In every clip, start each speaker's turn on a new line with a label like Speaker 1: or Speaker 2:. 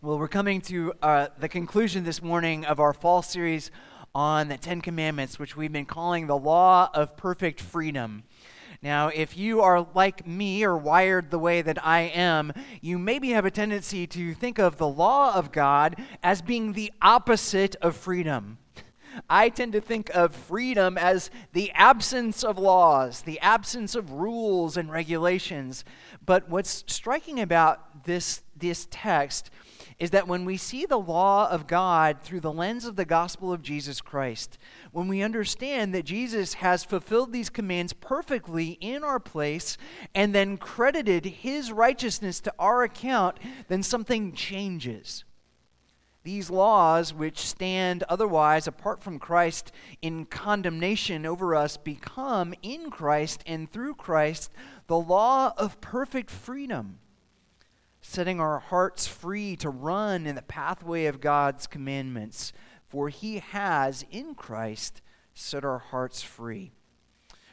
Speaker 1: Well, we're coming to uh, the conclusion this morning of our fall series on the Ten Commandments, which we've been calling the Law of Perfect Freedom. Now, if you are like me or wired the way that I am, you maybe have a tendency to think of the law of God as being the opposite of freedom. I tend to think of freedom as the absence of laws, the absence of rules and regulations. But what's striking about this, this text is that when we see the law of God through the lens of the gospel of Jesus Christ, when we understand that Jesus has fulfilled these commands perfectly in our place and then credited his righteousness to our account, then something changes. These laws, which stand otherwise apart from Christ in condemnation over us, become in Christ and through Christ the law of perfect freedom setting our hearts free to run in the pathway of God's commandments, for He has, in Christ, set our hearts free.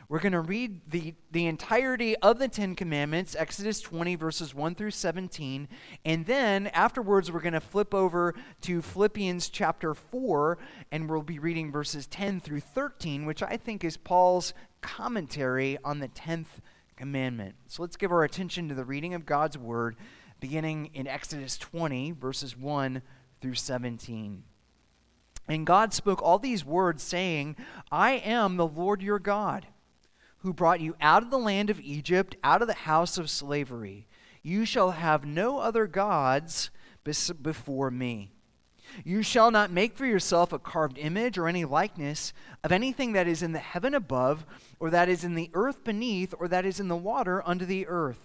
Speaker 1: We're going to read the, the entirety of the Ten Commandments, Exodus 20, verses 1 through 17. And then afterwards, we're going to flip over to Philippians chapter 4, and we'll be reading verses 10 through 13, which I think is Paul's commentary on the 10th commandment. So let's give our attention to the reading of God's word beginning in Exodus 20, verses 1 through 17. And God spoke all these words, saying, I am the Lord your God, who brought you out of the land of Egypt, out of the house of slavery. You shall have no other gods before me. You shall not make for yourself a carved image or any likeness of anything that is in the heaven above, or that is in the earth beneath, or that is in the water under the earth.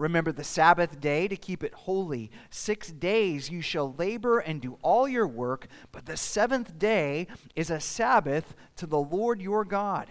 Speaker 1: Remember the Sabbath day to keep it holy. Six days you shall labor and do all your work, but the seventh day is a Sabbath to the Lord your God.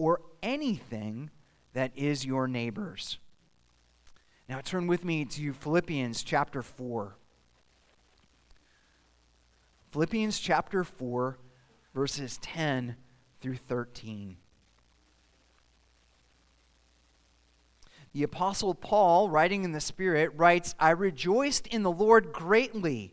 Speaker 1: or anything that is your neighbor's. Now turn with me to Philippians chapter 4. Philippians chapter 4, verses 10 through 13. The Apostle Paul, writing in the Spirit, writes, I rejoiced in the Lord greatly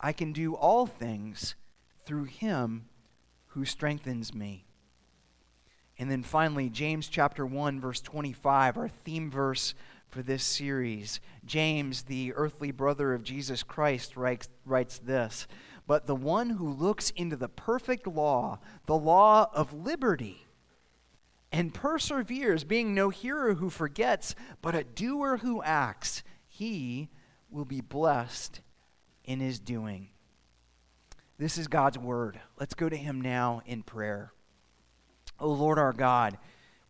Speaker 1: I can do all things through him who strengthens me. And then finally, James chapter 1, verse 25, our theme verse for this series. James, the earthly brother of Jesus Christ, writes, writes this But the one who looks into the perfect law, the law of liberty, and perseveres, being no hearer who forgets, but a doer who acts, he will be blessed in his doing. This is God's word. Let's go to him now in prayer. O Lord our God,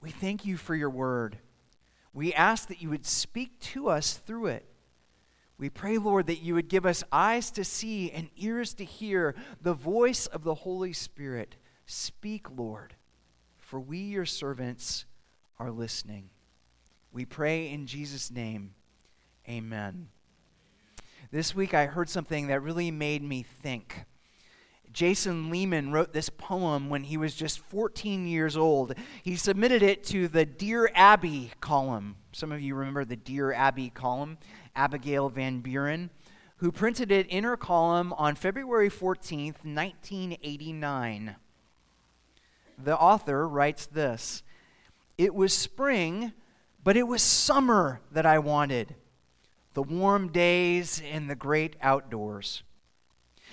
Speaker 1: we thank you for your word. We ask that you would speak to us through it. We pray, Lord, that you would give us eyes to see and ears to hear the voice of the Holy Spirit. Speak, Lord, for we, your servants, are listening. We pray in Jesus' name. Amen. This week I heard something that really made me think. Jason Lehman wrote this poem when he was just 14 years old. He submitted it to the Dear Abby column. Some of you remember the Dear Abby column, Abigail Van Buren, who printed it in her column on February 14th, 1989. The author writes this It was spring, but it was summer that I wanted the warm days and the great outdoors.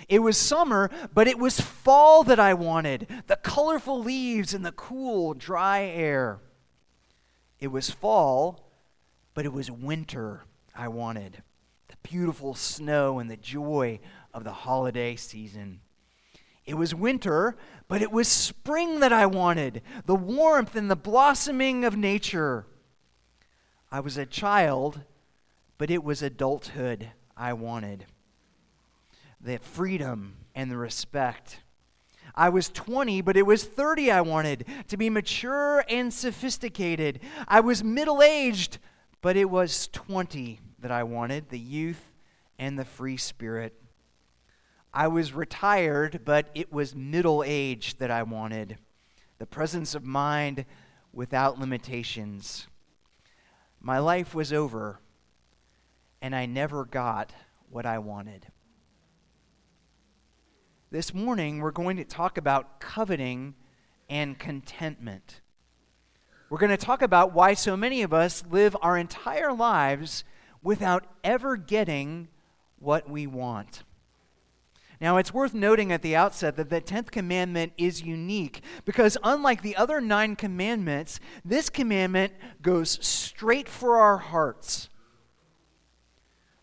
Speaker 1: It was summer, but it was fall that I wanted the colorful leaves and the cool, dry air. It was fall, but it was winter I wanted the beautiful snow and the joy of the holiday season. It was winter, but it was spring that I wanted the warmth and the blossoming of nature. I was a child, but it was adulthood I wanted the freedom and the respect. I was 20, but it was 30 I wanted to be mature and sophisticated. I was middle aged, but it was 20 that I wanted the youth and the free spirit. I was retired, but it was middle age that I wanted the presence of mind without limitations. My life was over, and I never got what I wanted. This morning, we're going to talk about coveting and contentment. We're going to talk about why so many of us live our entire lives without ever getting what we want. Now, it's worth noting at the outset that the 10th commandment is unique because, unlike the other nine commandments, this commandment goes straight for our hearts.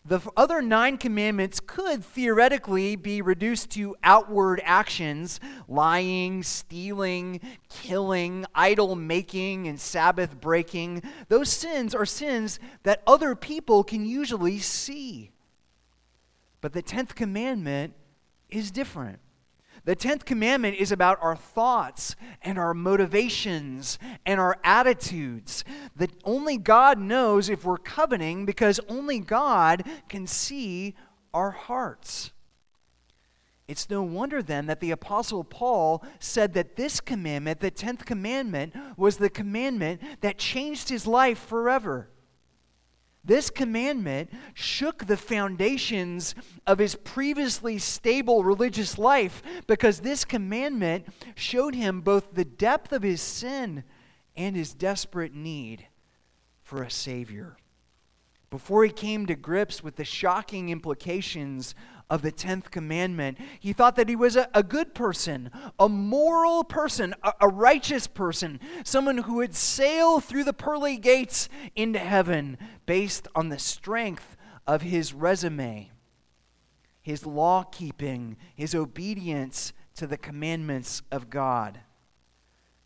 Speaker 1: The other nine commandments could theoretically be reduced to outward actions lying, stealing, killing, idol making, and Sabbath breaking. Those sins are sins that other people can usually see. But the 10th commandment is different. The 10th commandment is about our thoughts and our motivations and our attitudes. That only God knows if we're coveting because only God can see our hearts. It's no wonder then that the Apostle Paul said that this commandment, the 10th commandment, was the commandment that changed his life forever. This commandment shook the foundations of his previously stable religious life because this commandment showed him both the depth of his sin and his desperate need for a Savior. Before he came to grips with the shocking implications of the 10th commandment. He thought that he was a, a good person, a moral person, a, a righteous person, someone who would sail through the pearly gates into heaven based on the strength of his resume, his law keeping, his obedience to the commandments of God.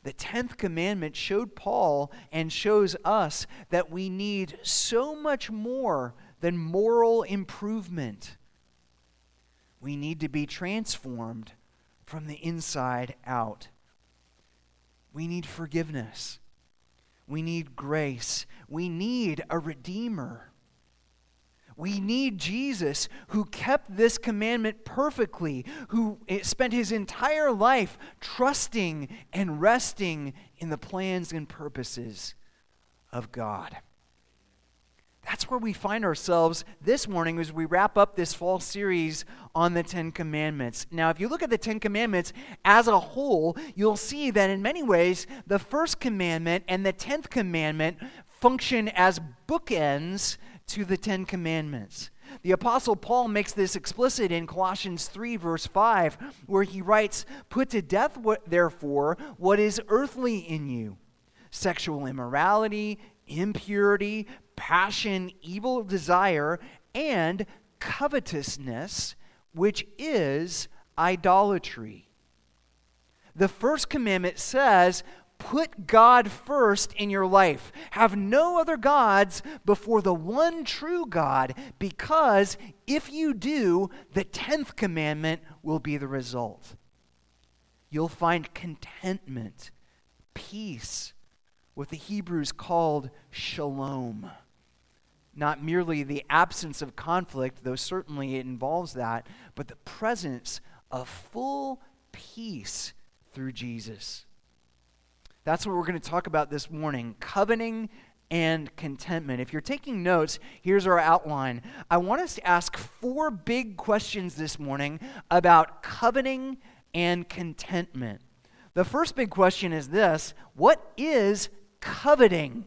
Speaker 1: The 10th commandment showed Paul and shows us that we need so much more than moral improvement. We need to be transformed from the inside out. We need forgiveness. We need grace. We need a Redeemer. We need Jesus who kept this commandment perfectly, who spent his entire life trusting and resting in the plans and purposes of God. That's where we find ourselves this morning as we wrap up this fall series on the Ten Commandments. Now, if you look at the Ten Commandments as a whole, you'll see that in many ways, the first commandment and the tenth commandment function as bookends to the Ten Commandments. The Apostle Paul makes this explicit in Colossians 3, verse 5, where he writes, Put to death, what, therefore, what is earthly in you sexual immorality, impurity, passion, evil desire, and covetousness, which is idolatry. The first commandment says, Put God first in your life. Have no other gods before the one true God, because if you do, the tenth commandment will be the result. You'll find contentment, peace, what the Hebrews called shalom. Not merely the absence of conflict, though certainly it involves that, but the presence of full peace through Jesus. That's what we're going to talk about this morning coveting and contentment. If you're taking notes, here's our outline. I want us to ask four big questions this morning about coveting and contentment. The first big question is this What is coveting?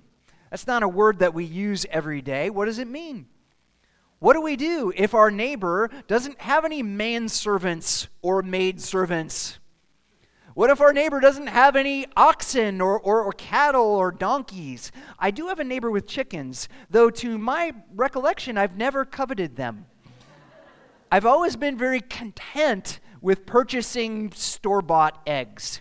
Speaker 1: That's not a word that we use every day. What does it mean? What do we do if our neighbor doesn't have any manservants or maidservants? What if our neighbor doesn't have any oxen or, or, or, cattle or donkeys? I do have a neighbor with chickens, though to my recollection, I've never coveted them. I've always been very content with purchasing store bought eggs.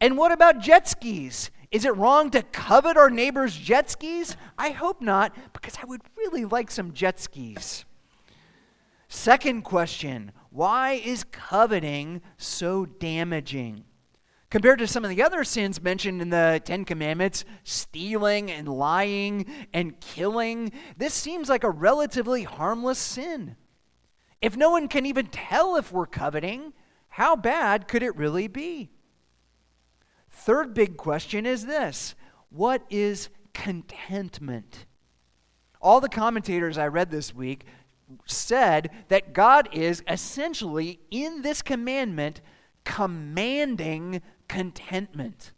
Speaker 1: And what about jet skis? Is it wrong to covet our neighbor's jet skis? I hope not, because I would really like some jet skis. Second question why is coveting so damaging? Compared to some of the other sins mentioned in the Ten Commandments, stealing and lying and killing, this seems like a relatively harmless sin. If no one can even tell if we're coveting, how bad could it really be? Third big question is this What is contentment? All the commentators I read this week said that God is essentially in this commandment commanding contentment.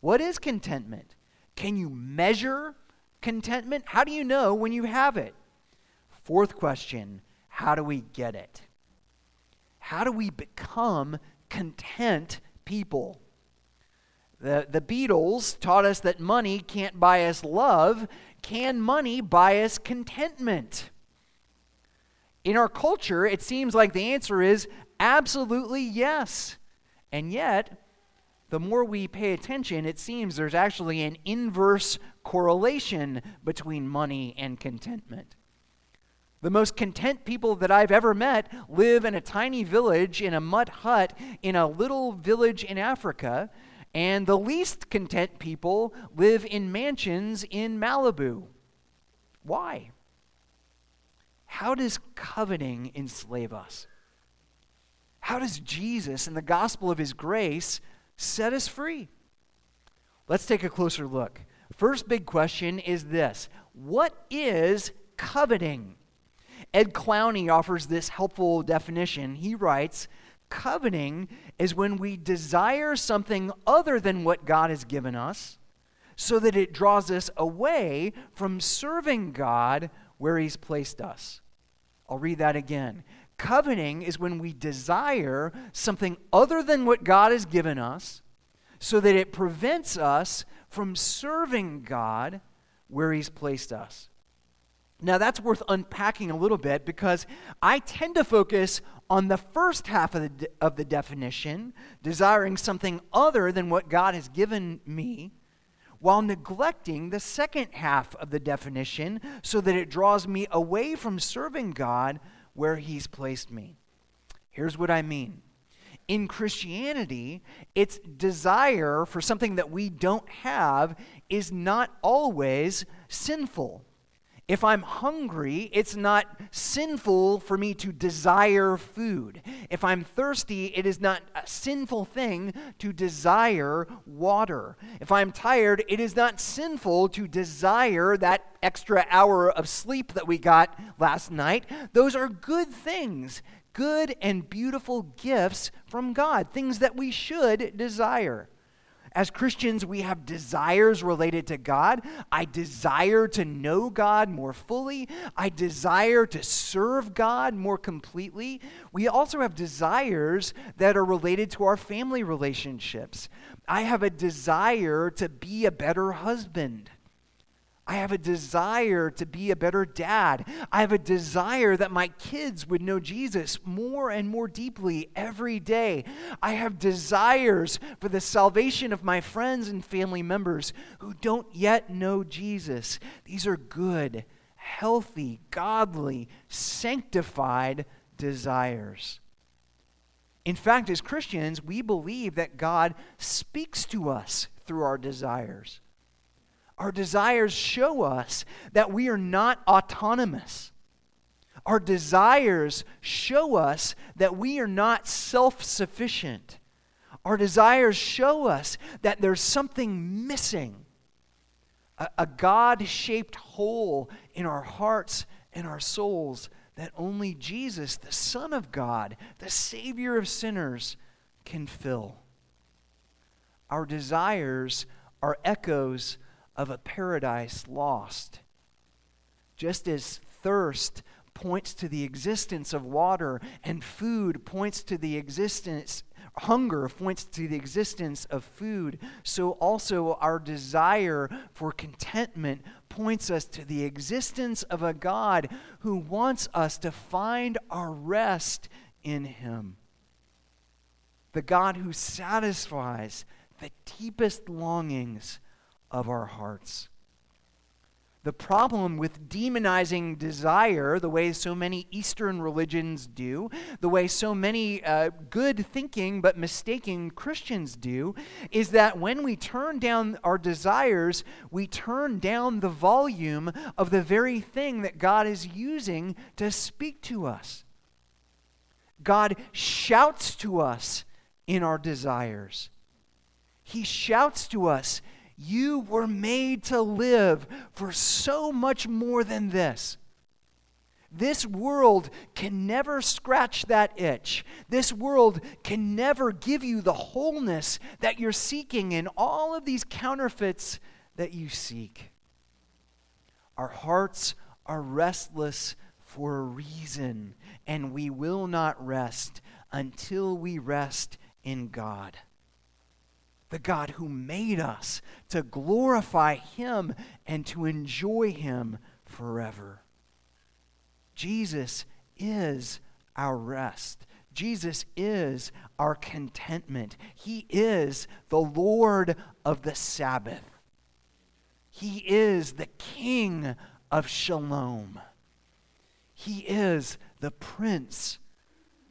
Speaker 1: What is contentment? Can you measure contentment? How do you know when you have it? Fourth question how do we get it? How do we become content people? The, the Beatles taught us that money can't buy us love. Can money buy us contentment? In our culture, it seems like the answer is absolutely yes. And yet, the more we pay attention, it seems there's actually an inverse correlation between money and contentment. The most content people that I've ever met live in a tiny village in a mud hut in a little village in Africa, and the least content people live in mansions in Malibu. Why? How does coveting enslave us? How does Jesus and the gospel of his grace set us free? Let's take a closer look. First big question is this What is coveting? Ed Clowney offers this helpful definition. He writes Coveting is when we desire something other than what God has given us so that it draws us away from serving God where He's placed us. I'll read that again. Coveting is when we desire something other than what God has given us so that it prevents us from serving God where He's placed us. Now, that's worth unpacking a little bit because I tend to focus on the first half of the, de- of the definition, desiring something other than what God has given me while neglecting the second half of the definition so that it draws me away from serving God where He's placed me. Here's what I mean. In Christianity, its desire for something that we don't have is not always sinful. If I'm hungry, it's not sinful for me to desire food. If I'm thirsty, it is not a sinful thing to desire water. If I'm tired, it is not sinful to desire that extra hour of sleep that we got last night. Those are good things, good and beautiful gifts from God, things that we should desire. As Christians, we have desires related to God. I desire to know God more fully. I desire to serve God more completely. We also have desires that are related to our family relationships. I have a desire to be a better husband. I have a desire to be a better dad. I have a desire that my kids would know Jesus more and more deeply every day. I have desires for the salvation of my friends and family members who don't yet know Jesus. These are good, healthy, godly, sanctified desires. In fact, as Christians, we believe that God speaks to us through our desires. Our desires show us that we are not autonomous. Our desires show us that we are not self sufficient. Our desires show us that there's something missing a, a God shaped hole in our hearts and our souls that only Jesus, the Son of God, the Savior of sinners, can fill. Our desires are echoes of a paradise lost. Just as thirst points to the existence of water and food points to the existence hunger points to the existence of food so also our desire for contentment points us to the existence of a God who wants us to find our rest in Him. The God who satisfies the deepest longings of our hearts. The problem with demonizing desire, the way so many Eastern religions do, the way so many uh, good thinking but mistaken Christians do, is that when we turn down our desires, we turn down the volume of the very thing that God is using to speak to us. God shouts to us in our desires. He shouts to us you were made to live for so much more than this. This world can never scratch that itch. This world can never give you the wholeness that you're seeking in all of these counterfeits that you seek. Our hearts are restless for a reason, and we will not rest until we rest in God the God who made us to glorify Him and to enjoy Him forever. Jesus is our rest. Jesus is our contentment. He is the Lord of the Sabbath. He is the King of Shalom. He is the Prince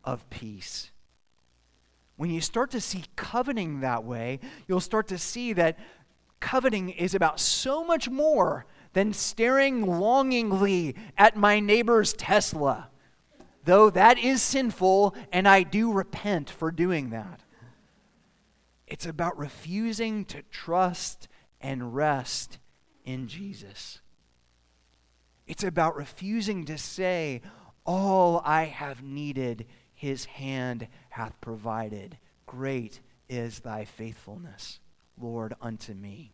Speaker 1: of Peace. When you start to see coveting that way, you'll start to see that coveting is about so much more than staring longingly at my neighbor's Tesla. Though that is sinful, and I do repent for doing that. It's about refusing to trust and rest in Jesus. It's about refusing to say, All I have needed his hand hath provided. Great is thy faithfulness, Lord, unto me.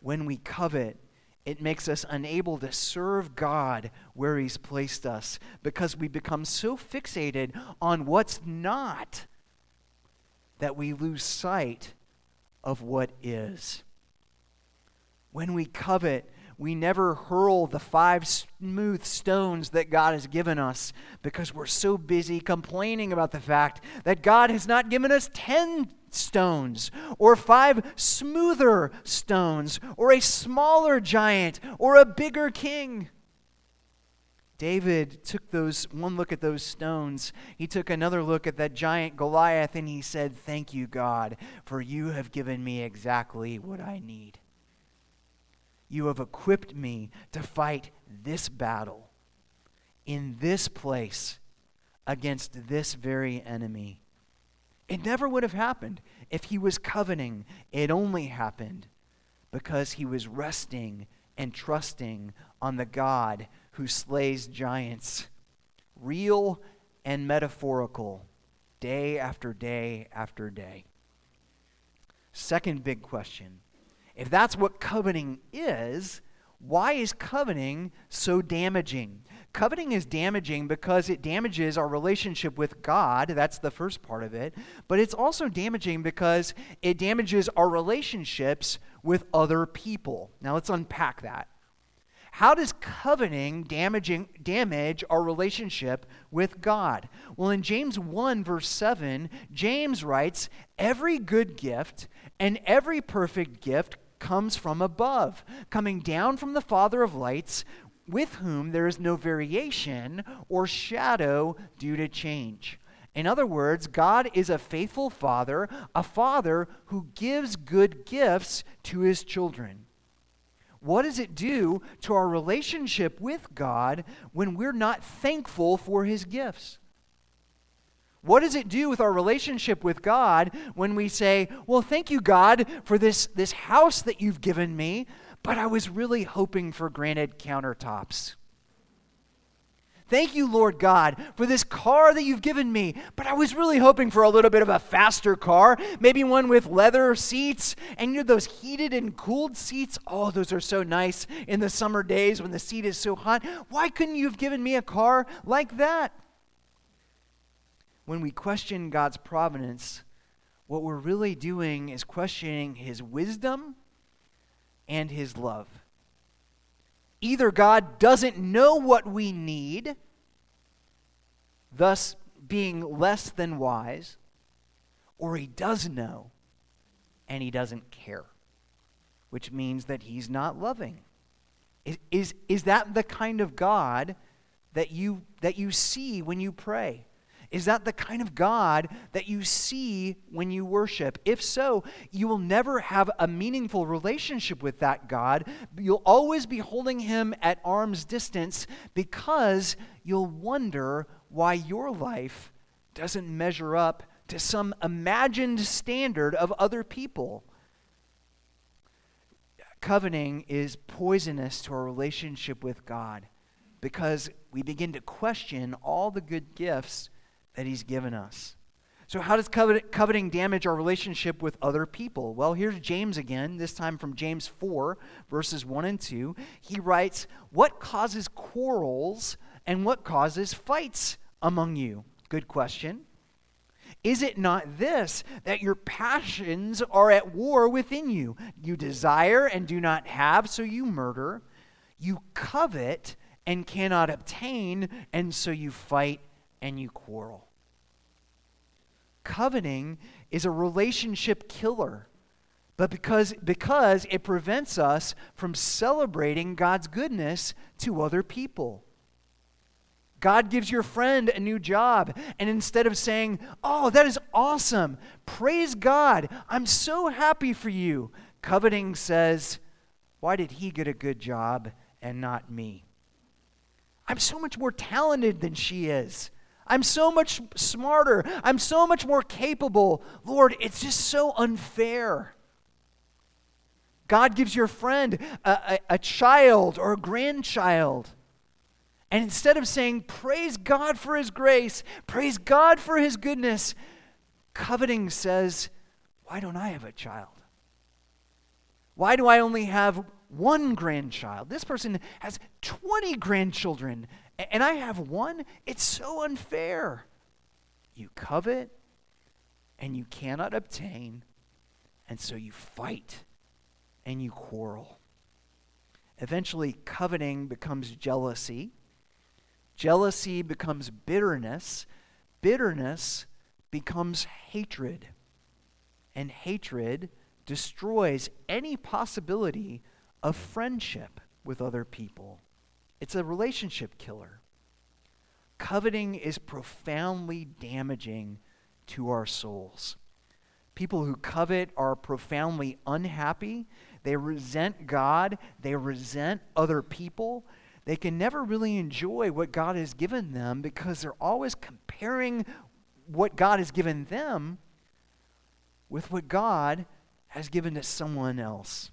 Speaker 1: When we covet, it makes us unable to serve God where He's placed us because we become so fixated on what's not that we lose sight of what is. When we covet, we never hurl the five smooth stones that God has given us because we're so busy complaining about the fact that God has not given us 10 stones or five smoother stones or a smaller giant or a bigger king. David took those one look at those stones. He took another look at that giant Goliath and he said, "Thank you, God, for you have given me exactly what I need." You have equipped me to fight this battle in this place against this very enemy. It never would have happened if he was coveting. It only happened because he was resting and trusting on the God who slays giants, real and metaphorical, day after day after day. Second big question if that's what coveting is, why is coveting so damaging? coveting is damaging because it damages our relationship with God. That's the first part of it. But it's also damaging because it damages our relationships with other people. Now let's unpack that. How does coveting damaging, damage our relationship with God? Well, in James 1, verse 7, James writes, Every good gift and every perfect gift comes from above, coming down from the Father of lights, with whom there is no variation or shadow due to change. In other words, God is a faithful Father, a Father who gives good gifts to his children. What does it do to our relationship with God when we're not thankful for his gifts? What does it do with our relationship with God when we say, Well, thank you, God, for this, this house that you've given me, but I was really hoping for granite countertops? Thank you, Lord God, for this car that you've given me. But I was really hoping for a little bit of a faster car, maybe one with leather seats. And you know those heated and cooled seats? Oh, those are so nice in the summer days when the seat is so hot. Why couldn't you have given me a car like that? When we question God's providence, what we're really doing is questioning his wisdom and his love. Either God doesn't know what we need, thus being less than wise, or he does know and he doesn't care, which means that he's not loving. Is, is, is that the kind of God that you, that you see when you pray? Is that the kind of God that you see when you worship? If so, you will never have a meaningful relationship with that God. You'll always be holding him at arm's distance because you'll wonder why your life doesn't measure up to some imagined standard of other people. Coveting is poisonous to our relationship with God because we begin to question all the good gifts that He's given us. So, how does coveting damage our relationship with other people? Well, here's James again, this time from James 4, verses 1 and 2. He writes, What causes quarrels and what causes fights among you? Good question. Is it not this, that your passions are at war within you? You desire and do not have, so you murder. You covet and cannot obtain, and so you fight and you quarrel. Coveting is a relationship killer. But because, because it prevents us from celebrating God's goodness to other people. God gives your friend a new job, and instead of saying, Oh, that is awesome, praise God, I'm so happy for you, coveting says, Why did he get a good job and not me? I'm so much more talented than she is. I'm so much smarter. I'm so much more capable. Lord, it's just so unfair. God gives your friend a, a, a, child or a grandchild. And instead of saying, Praise God for His grace, praise God for His goodness, coveting says, Why don't I have a child? Why do I only have one grandchild? This person has 20 grandchildren and I have one, it's so unfair. You covet and you cannot obtain, and so you fight and you quarrel. Eventually, coveting becomes jealousy. Jealousy becomes bitterness. Bitterness becomes hatred. And hatred destroys any possibility of friendship with other people. It's a relationship killer. Coveting is profoundly damaging to our souls. People who covet are profoundly unhappy. They resent God. They resent other people. They can never really enjoy what God has given them because they're always comparing what God has given them with what God has given to someone else.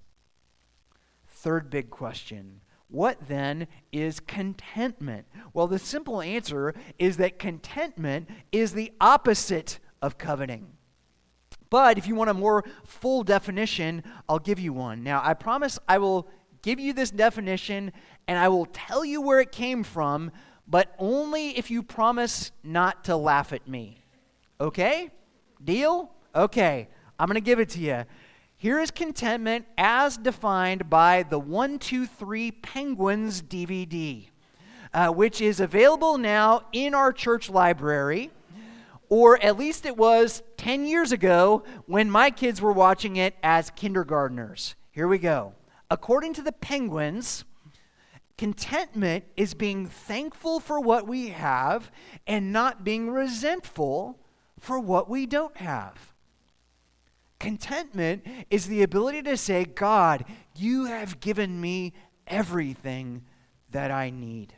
Speaker 1: Third big question what then is contentment? Well, the simple answer is that contentment is the opposite of coveting. But if you want a more full definition, I'll give you one. Now, I promise I will give you this definition and I will tell you where it came from, but only if you promise not to laugh at me. Okay? Deal? Okay, I'm going to give it to you. Here is contentment as defined by the 123 Penguins DVD, uh, which is available now in our church library, or at least it was 10 years ago when my kids were watching it as kindergartners. Here we go. According to the Penguins, contentment is being thankful for what we have and not being resentful for what we don't have. Contentment is the ability to say, God, you have given me everything that I need.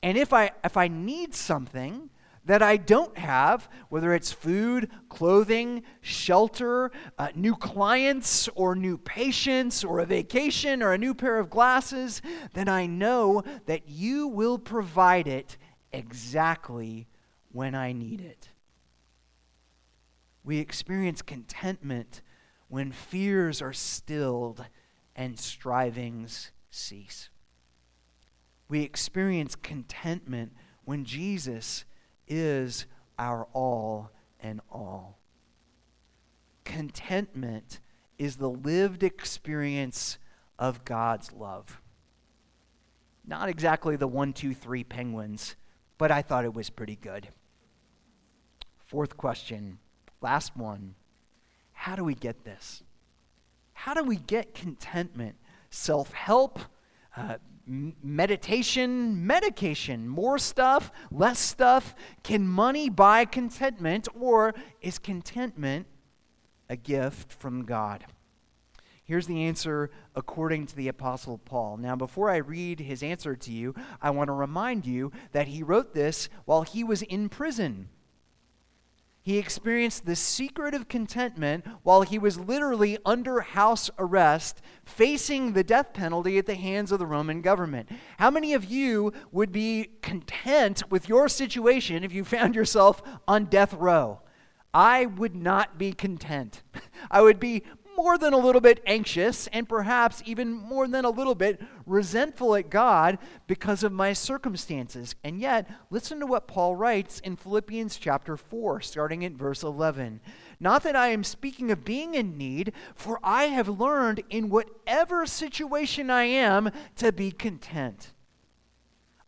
Speaker 1: And if I, if I need something that I don't have, whether it's food, clothing, shelter, uh, new clients, or new patients, or a vacation, or a new pair of glasses, then I know that you will provide it exactly when I need it. We experience contentment when fears are stilled and strivings cease. We experience contentment when Jesus is our all and all. Contentment is the lived experience of God's love. Not exactly the one, two, three penguins, but I thought it was pretty good. Fourth question Last one. How do we get this? How do we get contentment? Self help, uh, meditation, medication, more stuff, less stuff? Can money buy contentment, or is contentment a gift from God? Here's the answer according to the Apostle Paul. Now, before I read his answer to you, I want to remind you that he wrote this while he was in prison he experienced the secret of contentment while he was literally under house arrest, facing the death penalty at the hands of the Roman government. How many of you would be content with your situation if you found yourself on death row? I would not be content. I would be more than a little bit anxious and perhaps even more than a little bit resentful at God because of my circumstances. And yet, listen to what Paul writes in Philippians chapter 4, starting at verse 11. Not that I am speaking of being in need, for I have learned in whatever situation I am to be content.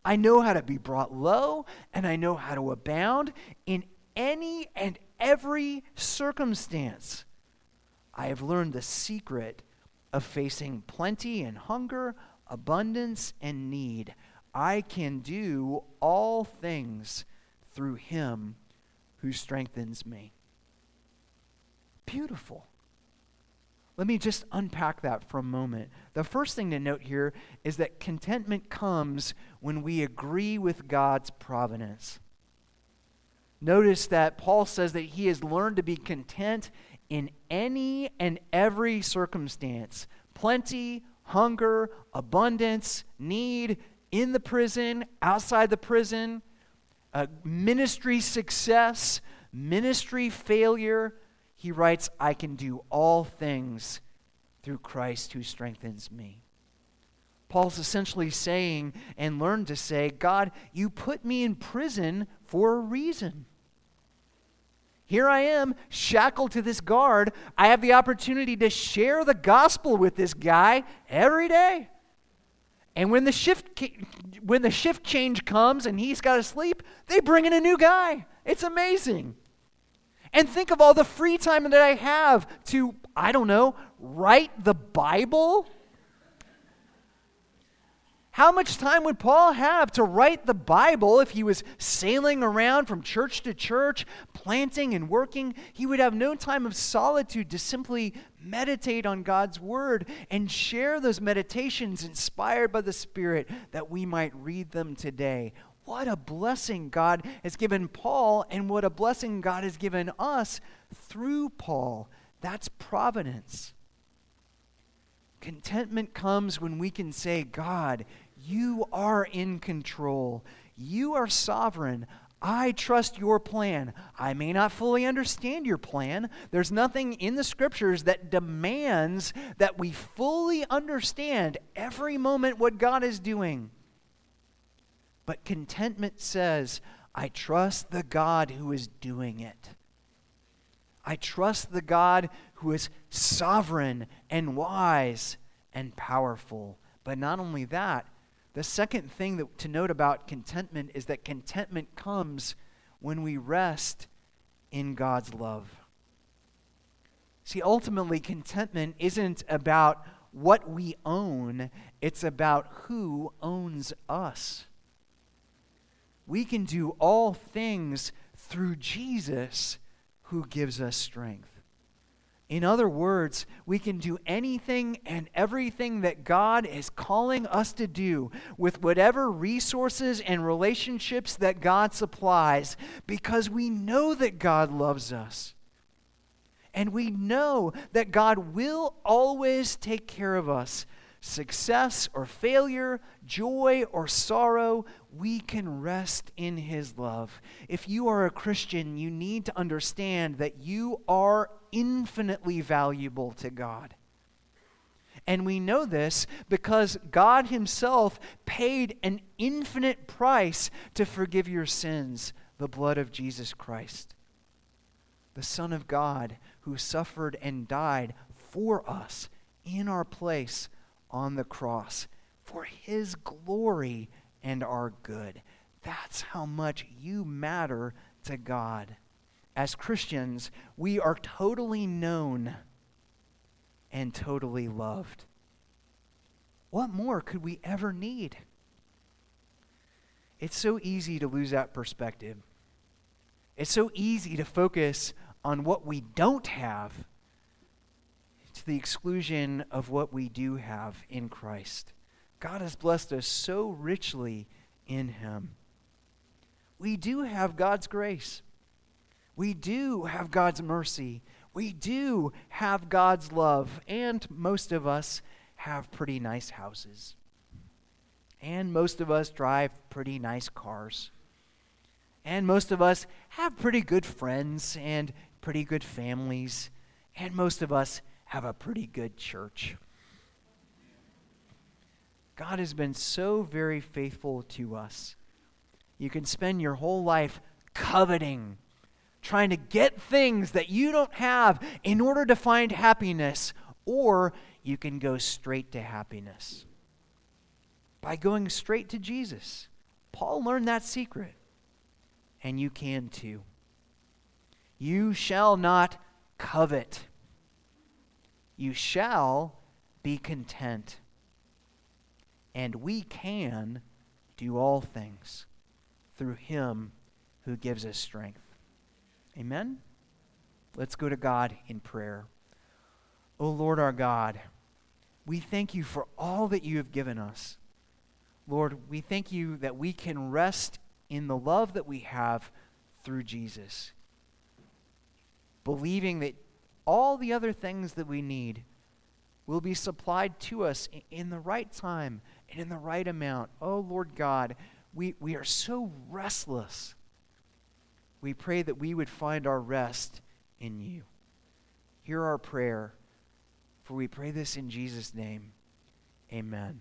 Speaker 1: I know how to be brought low, and I know how to abound in any and every circumstance. I have learned the secret of facing plenty and hunger, abundance and need. I can do all things through him who strengthens me. Beautiful. Let me just unpack that for a moment. The first thing to note here is that contentment comes when we agree with God's providence. Notice that Paul says that he has learned to be content in any and every circumstance plenty, hunger, abundance, need, in the prison, outside the prison, uh, ministry success, ministry failure. He writes, I can do all things through Christ who strengthens me. Paul's essentially saying and learned to say, God, you put me in prison for a reason. Here I am, shackled to this guard. I have the opportunity to share the gospel with this guy every day. And when the shift when the shift change comes and he's got to sleep, they bring in a new guy. It's amazing. And think of all the free time that I have to I don't know, write the Bible how much time would Paul have to write the Bible if he was sailing around from church to church, planting and working? He would have no time of solitude to simply meditate on God's Word and share those meditations inspired by the Spirit that we might read them today. What a blessing God has given Paul, and what a blessing God has given us through Paul. That's providence. Contentment comes when we can say, God, you are in control. You are sovereign. I trust your plan. I may not fully understand your plan. There's nothing in the scriptures that demands that we fully understand every moment what God is doing. But contentment says, I trust the God who is doing it. I trust the God who is sovereign and wise and powerful. But not only that, the second thing that, to note about contentment is that contentment comes when we rest in God's love. See, ultimately, contentment isn't about what we own, it's about who owns us. We can do all things through Jesus who gives us strength. In other words, we can do anything and everything that God is calling us to do with whatever resources and relationships that God supplies because we know that God loves us. And we know that God will always take care of us. Success or failure, joy or sorrow, we can rest in His love. If you are a Christian, you need to understand that you are infinitely valuable to God. And we know this because God Himself paid an infinite price to forgive your sins the blood of Jesus Christ, the Son of God who suffered and died for us in our place on the cross for His glory and our good. That's how much you matter to God as Christians, we are totally known and totally loved. What more could we ever need? It's so easy to lose that perspective. It's so easy to focus on what we don't have the exclusion of what we do have in Christ. God has blessed us so richly in Him. We do have God's grace. We do have God's mercy. We do have God's love. And most of us have pretty nice houses. And most of us drive pretty nice cars. And most of us have pretty good friends and pretty good families. And most of us have a pretty good church. God has been so very faithful to us. You can spend your whole life coveting trying to get things that you don't have in order to find happiness, or you can go straight to happiness by going straight to Jesus. Paul learned that secret, and you can too. You shall not covet, you shall be content. And we can do all things through him who gives us strength. Amen? Let's go to God in prayer. O oh Lord our God, we thank you for all that you have given us. Lord, we thank you that we can rest in the love that we have through Jesus, believing that all the other things that we need will be supplied to us in the right time and in the right amount. Oh, Lord God, we, we are so restless we pray that we would find our rest in you. Hear our prayer, for we pray this in Jesus' name. Amen.